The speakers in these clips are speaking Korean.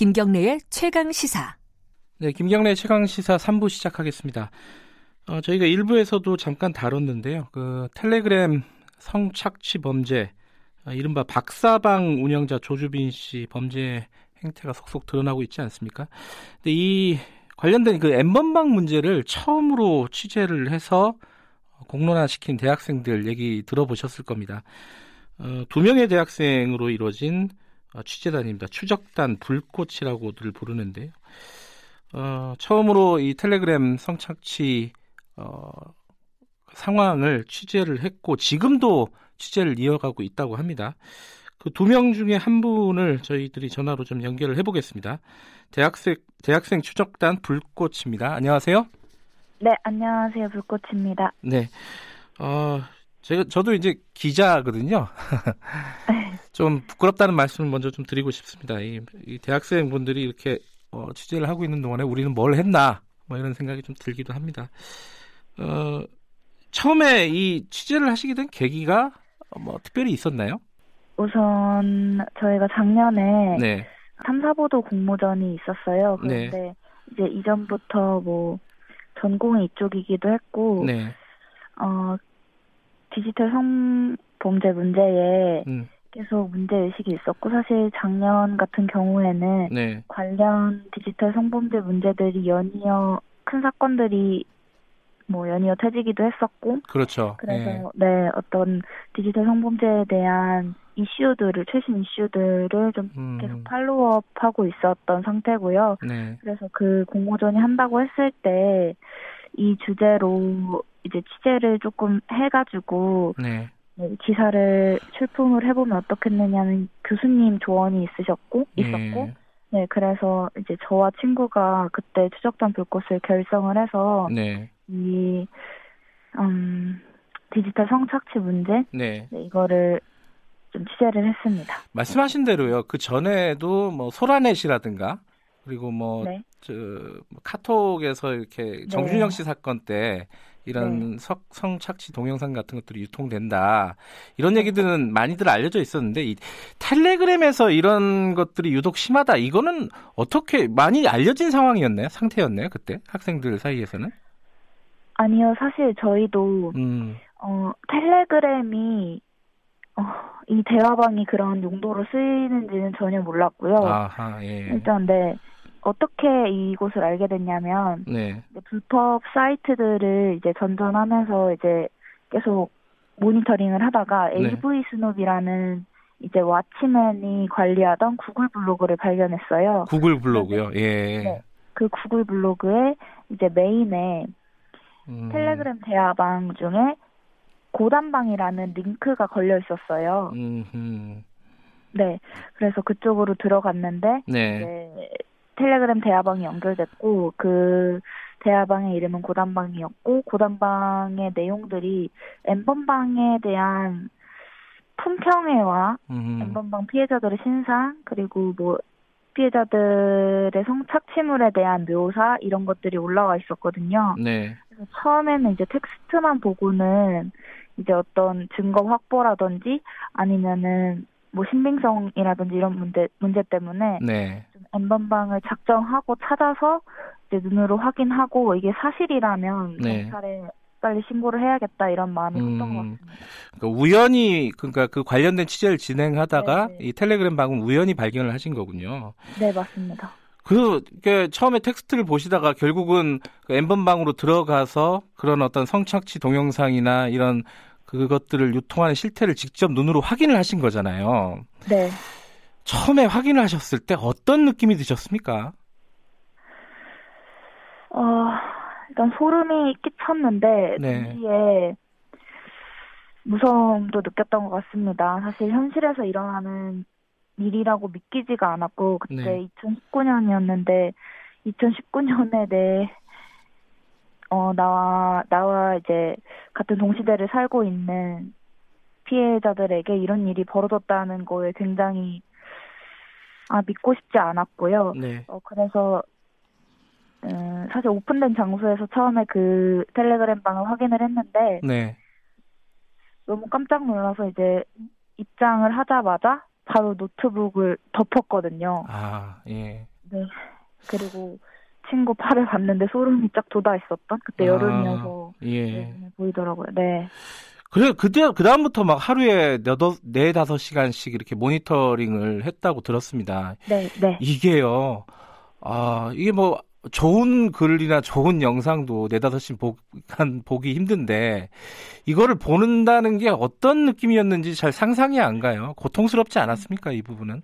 김경래의 최강 시사. 네, 김경래 최강 시사 3부 시작하겠습니다. 어, 저희가 1부에서도 잠깐 다뤘는데요. 그 텔레그램 성착취 범죄, 어, 이른바 박사방 운영자 조주빈 씨 범죄 행태가 속속 드러나고 있지 않습니까? 근데 이 관련된 그 엠번방 문제를 처음으로 취재를 해서 공론화시킨 대학생들 얘기 들어보셨을 겁니다. 어, 두 명의 대학생으로 이루어진 어, 취재단입니다. 추적단 불꽃이라고들 부르는데요. 어, 처음으로 이 텔레그램 성착취 어, 상황을 취재를 했고 지금도 취재를 이어가고 있다고 합니다. 그 두 명 중에 한 분을 저희들이 전화로 좀 연결을 해보겠습니다. 대학생 대학생 추적단 불꽃입니다. 안녕하세요. 네, 안녕하세요. 불꽃입니다. 네. 어, 제가 저도 이제 기자거든요. 좀 부끄럽다는 말씀을 먼저 좀 드리고 싶습니다. 이, 이 대학생 분들이 이렇게 어, 취재를 하고 있는 동안에 우리는 뭘 했나 뭐 이런 생각이 좀 들기도 합니다. 어, 처음에 이 취재를 하시게 된 계기가 뭐 특별히 있었나요? 우선 저희가 작년에 네. 탐사보도 공모전이 있었어요. 네. 그런데 이제 이전부터 뭐 전공이 이쪽이기도 했고 네. 어 디지털 성범죄 문제에 음, 계속 문제 의식이 있었고 사실 작년 같은 경우에는 네. 관련 디지털 성범죄 문제들이 연이어 큰 사건들이 뭐 연이어 터지기도 했었고 그렇죠. 그래서 네. 네 어떤 디지털 성범죄에 대한 이슈들을 최신 이슈들을 좀 음, 계속 팔로우업하고 있었던 상태고요. 네. 그래서 그 공모전이 한다고 했을 때 이 주제로 이제 취재를 조금 해가지고 네. 네, 기사를 출품을 해보면 어떻겠느냐는 교수님 조언이 있으셨고 있었고 예. 네 그래서 이제 저와 친구가 그때 추적단 불꽃을 결성을 해서 네. 이 음, 디지털 성착취 문제 네. 네, 이거를 좀 취재를 했습니다. 말씀하신 대로요. 그 전에도 뭐 소라넷이라든가 그리고 뭐 네. 저, 뭐 카톡에서 이렇게 정준영 씨 사건 때 이런 네. 석, 성착취 동영상 같은 것들이 유통된다. 이런 네. 얘기들은 많이들 알려져 있었는데 이 텔레그램에서 이런 것들이 유독 심하다. 이거는 어떻게 많이 알려진 상황이었나요? 상태였나요? 그때 학생들 사이에서는? 아니요, 사실 저희도 음. 어, 텔레그램이 어, 이 대화방이 그런 용도로 쓰이는지는 전혀 몰랐고요. 아하, 예. 일단 네 어떻게 이곳을 알게 됐냐면 네. 불법 사이트들을 이제 전전하면서 이제 계속 모니터링을 하다가 네. AV 스눕이라는 이제 왓치맨이 관리하던 구글 블로그를 발견했어요. 구글 블로그요. 예. 네. 그 구글 블로그에 이제 메인에 음. 텔레그램 대화방 중에 고단방이라는 링크가 걸려 있었어요. 음, 음. 네. 그래서 그쪽으로 들어갔는데 네. 네, 텔레그램 대화방이 연결됐고 그 대화방의 이름은 고단방이었고 고단방의 내용들이 엠번방에 대한 품평회와 음. 엠번방 피해자들의 신상 그리고 뭐 피해자들의 성착취물에 대한 묘사 이런 것들이 올라와 있었거든요. 네. 그래서 처음에는 이제 텍스트만 보고는 이제 어떤 증거 확보라든지 아니면은 뭐 신빙성이라든지 이런 문제 문제 때문에 네. 좀 엠번방을 작정하고 찾아서 이제 눈으로 확인하고 이게 사실이라면 네. 경찰에 빨리 신고를 해야겠다 이런 마음이 컸던 것 음. 같습니다. 그러니까 우연히 그러니까 그 관련된 취재를 진행하다가 네, 네. 이 텔레그램 방은 우연히 발견을 하신 거군요. 네 맞습니다. 그 이렇게 처음에 텍스트를 보시다가 결국은 그 엠번방으로 들어가서 그런 어떤 성착취 동영상이나 이런 그것들을 유통하는 실태를 직접 눈으로 확인을 하신 거잖아요. 네. 처음에 확인을 하셨을 때 어떤 느낌이 드셨습니까? 어 일단 소름이 끼쳤는데 네. 동시에 무서움도 느꼈던 것 같습니다. 사실 현실에서 일어나는 일이라고 믿기지가 않았고 그때 네. 2019년이었는데 2019년에 내 어, 나와, 나와 이제 같은 동시대를 살고 있는 피해자들에게 이런 일이 벌어졌다는 거에 굉장히, 아, 믿고 싶지 않았고요. 네. 어, 그래서, 음, 사실 오픈된 장소에서 처음에 그 텔레그램 방을 확인을 했는데, 네. 너무 깜짝 놀라서 이제 입장을 하자마자 바로 노트북을 덮었거든요. 아, 예. 네. 그리고 친구 팔을 봤는데 소름이 쫙 돋아 있었던 그때 아, 여름이어서 예. 네, 보이더라고요. 네. 그래, 그때, 그 다음부터 막 하루에 네더, 네, 다섯 시간씩 이렇게 모니터링을 했다고 들었습니다. 네, 네. 이게요, 아, 이게 뭐, 좋은 글이나 좋은 영상도 네다섯 시 보, 한, 보기 힘든데, 이거를 보는다는 게 어떤 느낌이었는지 잘 상상이 안 가요. 고통스럽지 않았습니까, 이 부분은?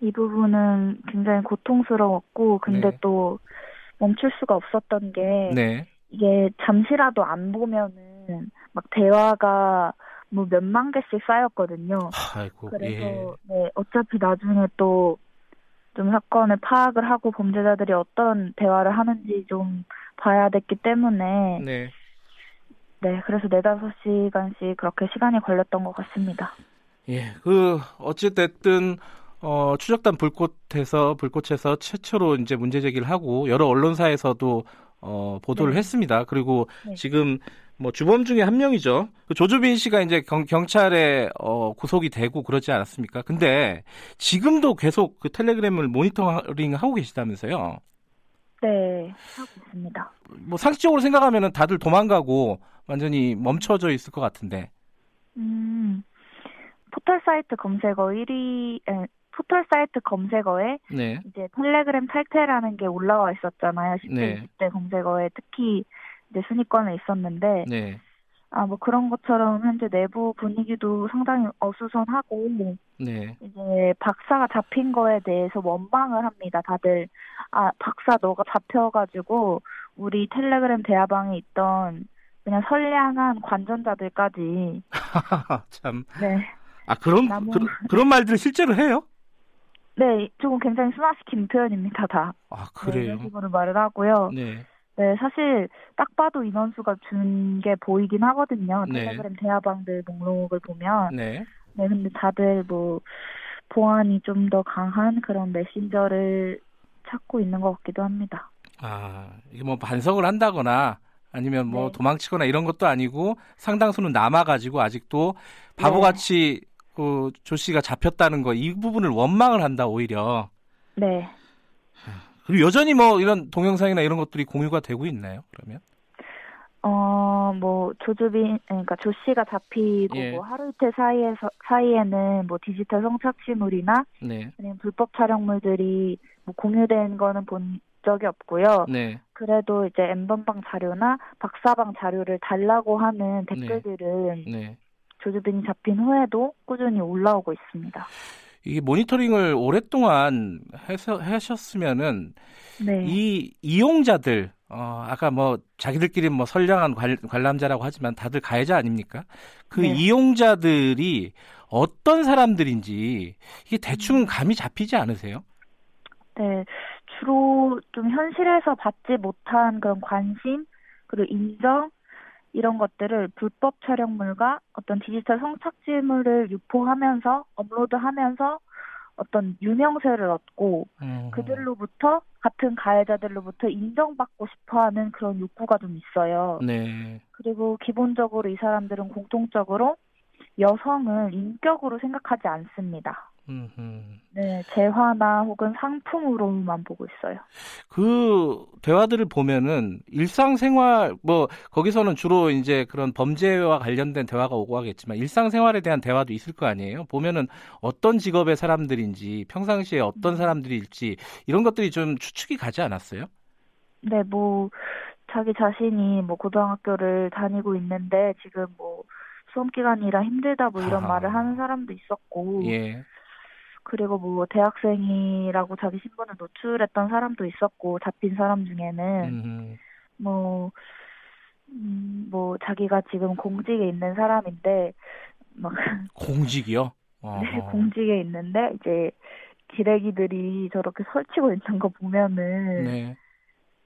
이 부분은 굉장히 고통스러웠고 근데 네. 또 멈출 수가 없었던 게 네. 이게 잠시라도 안 보면은 막 대화가 뭐 몇만 개씩 쌓였거든요. 아이고, 그래서 예. 네, 어차피 나중에 또 좀 사건을 파악을 하고 범죄자들이 어떤 대화를 하는지 좀 봐야 됐기 때문에 네. 네, 그래서 네다섯 시간씩 그렇게 시간이 걸렸던 것 같습니다. 예, 그 어찌됐든 어, 추적단 불꽃에서 불꽃에서 최초로 이제 문제 제기를 하고 여러 언론사에서도 어, 보도를 네. 했습니다. 그리고 네. 지금 뭐 주범 중에 한 명이죠. 그 조주빈 씨가 이제 경, 경찰에 어, 구속이 되고 그러지 않았습니까? 근데 지금도 계속 그 텔레그램을 모니터링 하고 계시다면서요? 네, 하고 있습니다. 뭐 상식적으로 생각하면은 다들 도망가고 완전히 멈춰져 있을 것 같은데. 음, 포털 사이트 검색어 1위, 에, 포털 사이트 검색어에 네, 이제 텔레그램 탈퇴라는 게 올라와 있었잖아요. 10대, 네. 20대 검색어에 특히 이제 순위권에 있었는데, 네, 아, 뭐 그런 것처럼 현재 내부 분위기도 상당히 어수선하고, 네. 이제 박사가 잡힌 거에 대해서 원망을 합니다. 다들, 아, 박사 너가 잡혀 가지고, 우리 텔레그램 대화방에 있던 그냥 선량한 관전자들까지, 참. 네. 아 그런 나무- 그런, 그런 말들을 실제로 해요? 네, 조금 굉장히 순화시킨 표현입니다, 다. 아 네, 그래요. 이런 식으로 말을 하고요. 네, 네, 사실 딱 봐도 인원수가 준 게 보이긴 하거든요. 네. 텔레그램 대화방들 목록을 보면. 네, 네, 근데 다들 뭐 보안이 좀 더 강한 그런 메신저를 찾고 있는 것 같기도 합니다. 아 이게 뭐 반성을 한다거나 아니면 뭐 네. 도망치거나 이런 것도 아니고 상당수는 남아가지고 아직도 바보같이 그 조 씨가 잡혔다는 거 이 부분을 원망을 한다 오히려. 네. 그리고 여전히 뭐 이런 동영상이나 이런 것들이 공유가 되고 있나요? 그러면? 어, 뭐 조주빈 그러니까 조 씨가 잡히고 예. 뭐 하루 이틀 사이에서 사이에는 뭐 디지털 성착취물이나 네, 아니면 불법 촬영물들이 뭐 공유된 거는 본 적이 없고요. 네, 그래도 이제 엠번방 자료나 박사방 자료를 달라고 하는 댓글들은 네. 조주빈이 잡힌 후에도 꾸준히 올라오고 있습니다. 이게 모니터링을 오랫동안 해서 하셨으면은 네. 이 이용자들 어 아까 뭐 자기들끼리 뭐 선량한 관, 관람자라고 하지만 다들 가해자 아닙니까? 그 네. 이용자들이 어떤 사람들인지 이게 대충 감이 잡히지 않으세요? 네. 주로 좀 현실에서 받지 못한 그런 관심, 그리고 인정, 이런 것들을 불법 촬영물과 어떤 디지털 성착취물을 유포하면서 업로드하면서 어떤 유명세를 얻고 음, 그들로부터 같은 가해자들로부터 인정받고 싶어하는 그런 욕구가 좀 있어요. 네, 그리고 기본적으로 이 사람들은 공통적으로 여성을 인격으로 생각하지 않습니다. 음, 음. 네, 재화나 혹은 상품으로만 보고 있어요. 그 대화들을 보면은 일상생활 뭐 거기서는 주로 이제 그런 범죄와 관련된 대화가 오고 하겠지만 일상생활에 대한 대화도 있을 거 아니에요. 보면은 어떤 직업의 사람들인지 평상시에 어떤 사람들일지 이런 것들이 좀 추측이 가지 않았어요? 네, 뭐 자기 자신이 뭐 고등학교를 다니고 있는데 지금 뭐 수험 기간이라 힘들다 뭐 이런 아하. 말을 하는 사람도 있었고 예. 그리고 뭐 대학생이라고 자기 신분을 노출했던 사람도 있었고 잡힌 사람 중에는 음, 뭐, 음, 뭐, 자기가 지금 공직에 있는 사람인데, 막, 공직이요? 어, 네, 공직에 있는데, 이제, 기레기들이 저렇게 설치고 있는 거 보면은, 네,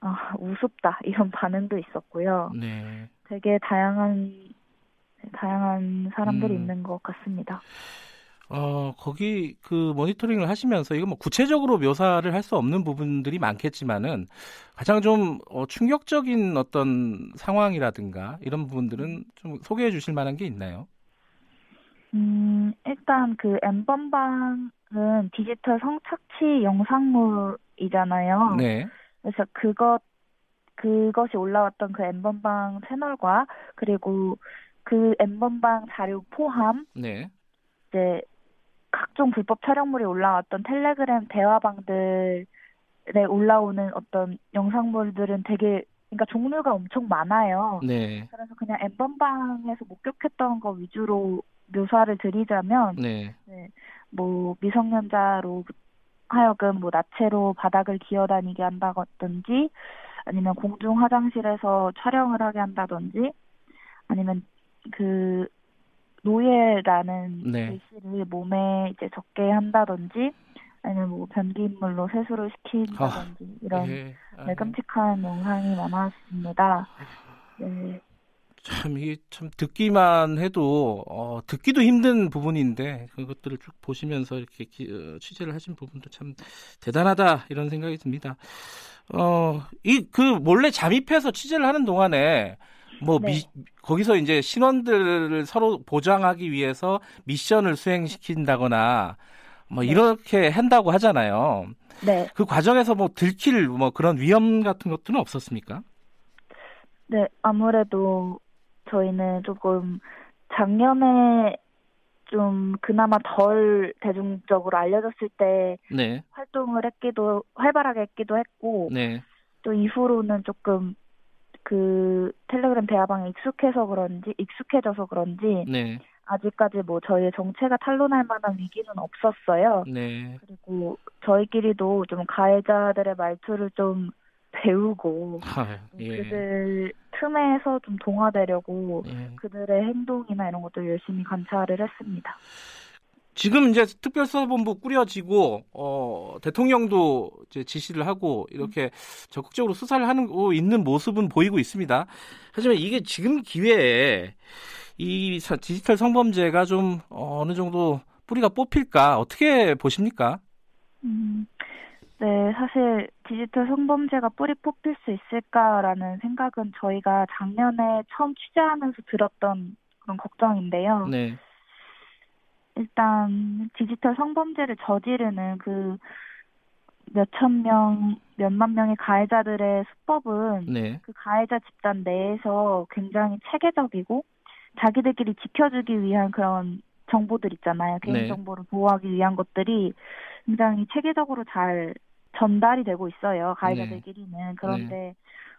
아, 우습다, 이런 반응도 있었고요. 네. 되게 다양한, 다양한 사람들이 음. 있는 것 같습니다. 어, 거기 그 모니터링을 하시면서 이거 뭐 구체적으로 묘사를 할 수 없는 부분들이 많겠지만은 가장 좀 어, 충격적인 어떤 상황이라든가 이런 부분들은 좀 소개해 주실 만한 게 있나요? 음, 일단 그 엠번방은 디지털 성착취 영상물이잖아요. 네. 그래서 그것 그것이 올라왔던 그 엠번방 채널과 그리고 그 엠번방 자료 포함 네. 이제 각종 불법 촬영물이 올라왔던 텔레그램 대화방들에 올라오는 어떤 영상물들은 되게 그러니까 종류가 엄청 많아요. 네. 그래서 그냥 엠번방에서 목격했던 거 위주로 묘사를 드리자면 네. 네, 뭐 미성년자로 하여금 뭐 나체로 바닥을 기어다니게 한다든지 아니면 공중 화장실에서 촬영을 하게 한다든지 아니면 그 노예라는 네. 글씨를 몸에 이제 적게 한다든지 아니면 뭐 변기물로 세수를 시킨다든지 이런 예. 아, 네, 끔찍한 영상이 많았습니다. 네. 참 이게 참 듣기만 해도 어, 듣기도 힘든 부분인데 그것들을 쭉 보시면서 이렇게 기, 어, 취재를 하신 부분도 참 대단하다 이런 생각이 듭니다. 어, 이 그 몰래 잠입해서 취재를 하는 동안에 뭐 네. 미, 거기서 이제 신원들을 서로 보장하기 위해서 미션을 수행시킨다거나 뭐 네. 이렇게 한다고 하잖아요. 네. 그 과정에서 뭐 들킬 뭐 그런 위험 같은 것들은 없었습니까? 네, 아무래도 저희는 조금 작년에 좀 그나마 덜 대중적으로 알려졌을 때 네, 활동을 했기도 활발하게 했기도 했고 네, 또 이후로는 조금 그 텔레그램 대화방에 익숙해서 그런지 익숙해져서 그런지 네, 아직까지 뭐 저희의 정체가 탄로날 만한 위기는 없었어요. 네. 그리고 저희끼리도 좀 가해자들의 말투를 좀 배우고 아, 예. 그들 틈에서 좀 동화되려고 예. 그들의 행동이나 이런 것들 열심히 관찰을 했습니다. 지금 이제 특별수사본부 꾸려지고 어, 대통령도 이제 지시를 하고 이렇게 적극적으로 수사를 하고 있는 모습은 보이고 있습니다. 하지만 이게 지금 기회에 이 사- 디지털 성범죄가 좀 어, 어느 정도 뿌리가 뽑힐까 어떻게 보십니까? 음, 네, 사실 디지털 성범죄가 뿌리 뽑힐 수 있을까라는 생각은 저희가 작년에 처음 취재하면서 들었던 그런 걱정인데요. 네, 일단 디지털 성범죄를 저지르는 그 몇천 명, 몇만 명의 가해자들의 수법은 네, 그 가해자 집단 내에서 굉장히 체계적이고 자기들끼리 지켜주기 위한 그런 정보들 있잖아요. 네. 개인정보를 보호하기 위한 것들이 굉장히 체계적으로 잘 전달이 되고 있어요. 가해자들끼리는. 그런데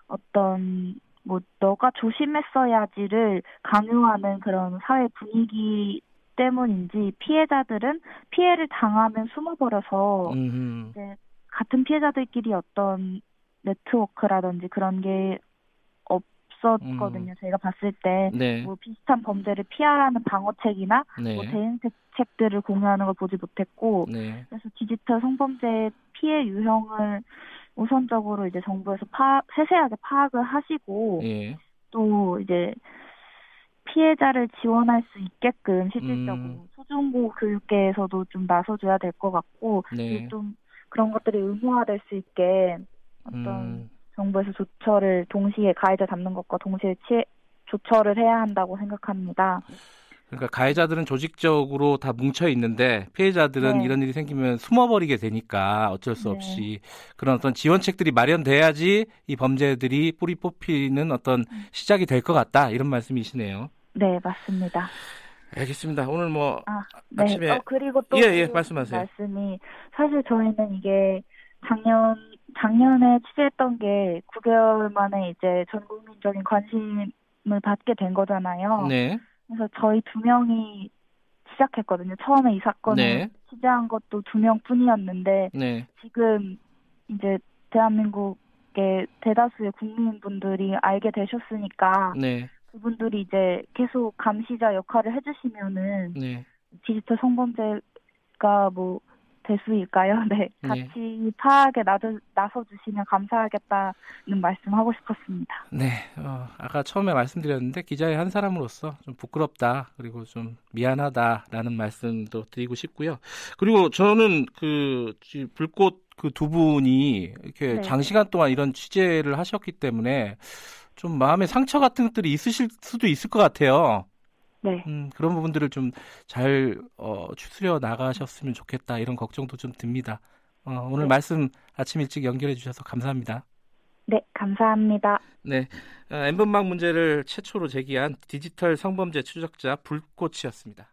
어떤 뭐 너가 조심했어야지를 강요하는 그런 사회 분위기 때문인지 피해자들은 피해를 당하면 숨어버려서 음, 이제 같은 피해자들끼리 어떤 네트워크라든지 그런 게 없었거든요. 저희가 봤을 때. 네, 뭐 비슷한 범죄를 피하라는 방어책이나 네, 뭐 대응책들을 공유하는 걸 보지 못했고 네, 그래서 디지털 성범죄의 피해 유형을 우선적으로 이제 정부에서 파 세세하게 파악을 하시고 예, 또 이제 피해자를 지원할 수 있게끔 실질적으로 음. 초중고 교육계에서도 좀 나서줘야 될 것 같고 네, 좀 그런 것들이 의무화될 수 있게 어떤 음, 정부에서 조처를 동시에 가해자 잡는 것과 동시에 취해, 조처를 해야 한다고 생각합니다. 그러니까 가해자들은 조직적으로 다 뭉쳐 있는데 피해자들은 네. 이런 일이 생기면 숨어버리게 되니까 어쩔 수 네. 없이 그런 어떤 지원책들이 마련돼야지 이 범죄들이 뿌리 뽑히는 어떤 음. 시작이 될 것 같다 이런 말씀이시네요. 네, 맞습니다. 알겠습니다. 오늘 뭐 아, 네. 아침에- 어, 그리고 또 예, 예, 그 말씀하세요. 말씀이 사실 저희는 이게 작년 작년에 취재했던 게 9개월 만에 이제 전 국민적인 관심을 받게 된 거잖아요. 네, 그래서 저희 두 명이 시작했거든요. 처음에 이 사건을 네. 취재한 것도 두 명뿐이었는데 네, 지금 이제 대한민국의 대다수의 국민분들이 알게 되셨으니까 네, 그분들이 이제 계속 감시자 역할을 해주시면은 네. 디지털 성범죄가 뭐 대수일까요? 네. 네. 같이 파악에 나서, 나서 주시면 감사하겠다는 말씀하고 싶었습니다. 네, 어, 아까 처음에 말씀드렸는데 기자의 한 사람으로서 좀 부끄럽다 그리고 좀 미안하다라는 말씀도 드리고 싶고요. 그리고 저는 그 지- 불꽃 그 두 분이 이렇게 네. 장시간 동안 이런 취재를 하셨기 때문에 좀 마음의 상처 같은 것들이 있으실 수도 있을 것 같아요. 네. 음, 그런 부분들을 좀 잘 어, 추스려 나가셨으면 좋겠다 이런 걱정도 좀 듭니다. 어, 오늘 네. 말씀 아침 일찍 연결해 주셔서 감사합니다. 네, 감사합니다. 네, 어, 엠번방 문제를 최초로 제기한 디지털 성범죄 추적자 불꽃이었습니다.